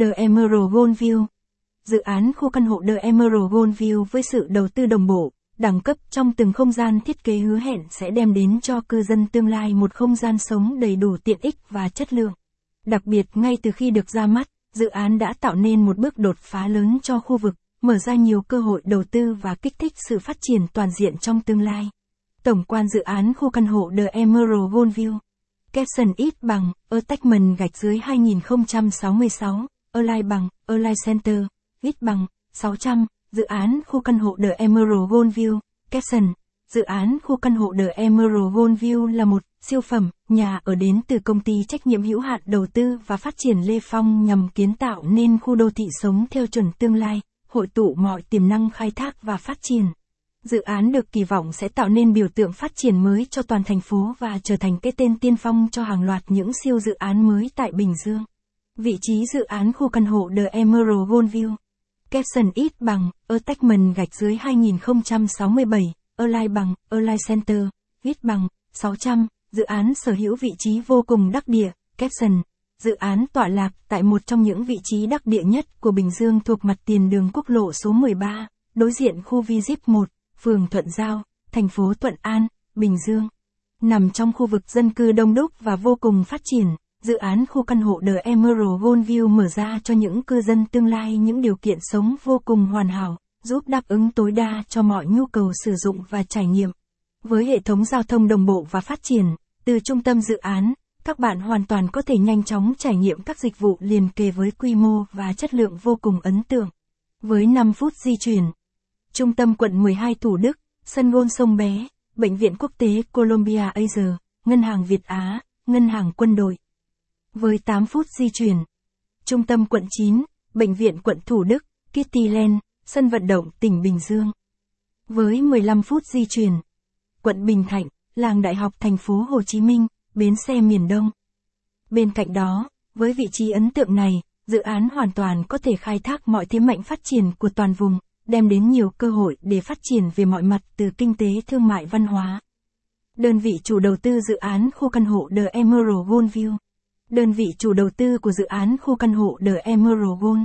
The Emerald Goldview Dự án khu căn hộ The Emerald Goldview với sự đầu tư đồng bộ, đẳng cấp trong từng không gian thiết kế hứa hẹn sẽ đem đến cho cư dân tương lai một không gian sống đầy đủ tiện ích và chất lượng. Đặc biệt ngay từ khi được ra mắt, dự án đã tạo nên một bước đột phá lớn cho khu vực, mở ra nhiều cơ hội đầu tư và kích thích sự phát triển toàn diện trong tương lai. Tổng quan dự án khu căn hộ The Emerald Goldview Capson ít bằng, Attachment gạch dưới 2066, Erlai bằng, Erlai Center, ít bằng, 600, dự án khu căn hộ The Emerald Gold View, Capson. Dự án khu căn hộ The Emerald Gold View là một siêu phẩm nhà ở đến từ công ty trách nhiệm hữu hạn đầu tư và phát triển Lê Phong nhằm kiến tạo nên khu đô thị sống theo chuẩn tương lai, hội tụ mọi tiềm năng khai thác và phát triển. Dự án được kỳ vọng sẽ tạo nên biểu tượng phát triển mới cho toàn thành phố và trở thành cái tên tiên phong cho hàng loạt những siêu dự án mới tại Bình Dương. Vị trí dự án khu căn hộ The Emerald Goldview. Capson ít bằng, Attachment gạch dưới 2067, Align bằng, Align Center, ít bằng, 600, dự án sở hữu vị trí vô cùng đắc địa, Capson. Dự án tọa lạc tại một trong những vị trí đắc địa nhất của Bình Dương thuộc mặt tiền đường quốc lộ số 13, đối diện khu Vzip 1, phường Thuận Giao, thành phố Thuận An, Bình Dương. Nằm trong khu vực dân cư đông đúc và vô cùng phát triển, dự án khu căn hộ The Emerald Goldview mở ra cho những cư dân tương lai những điều kiện sống vô cùng hoàn hảo, giúp đáp ứng tối đa cho mọi nhu cầu sử dụng và trải nghiệm. Với hệ thống giao thông đồng bộ và phát triển, từ trung tâm dự án, các bạn hoàn toàn có thể nhanh chóng trải nghiệm các dịch vụ liền kề với quy mô và chất lượng vô cùng ấn tượng. Với 5 phút di chuyển, Trung tâm quận 12 Thủ Đức, sân gôn sông Bé, Bệnh viện Quốc tế colombia Asia, Ngân hàng Việt Á, Ngân hàng Quân đội. Với 8 phút di chuyển. Trung tâm quận 9, Bệnh viện quận Thủ Đức, Kittyland, sân vận động tỉnh Bình Dương. Với 15 phút di chuyển. Quận Bình Thạnh, làng Đại học thành phố Hồ Chí Minh, bến xe miền Đông. Bên cạnh đó, với vị trí ấn tượng này, dự án hoàn toàn có thể khai thác mọi thế mạnh phát triển của toàn vùng, đem đến nhiều cơ hội để phát triển về mọi mặt từ kinh tế thương mại văn hóa. Đơn vị chủ đầu tư dự án khu căn hộ The Emerald Gold View. Đơn vị chủ đầu tư của dự án khu căn hộ The Emerald Gold.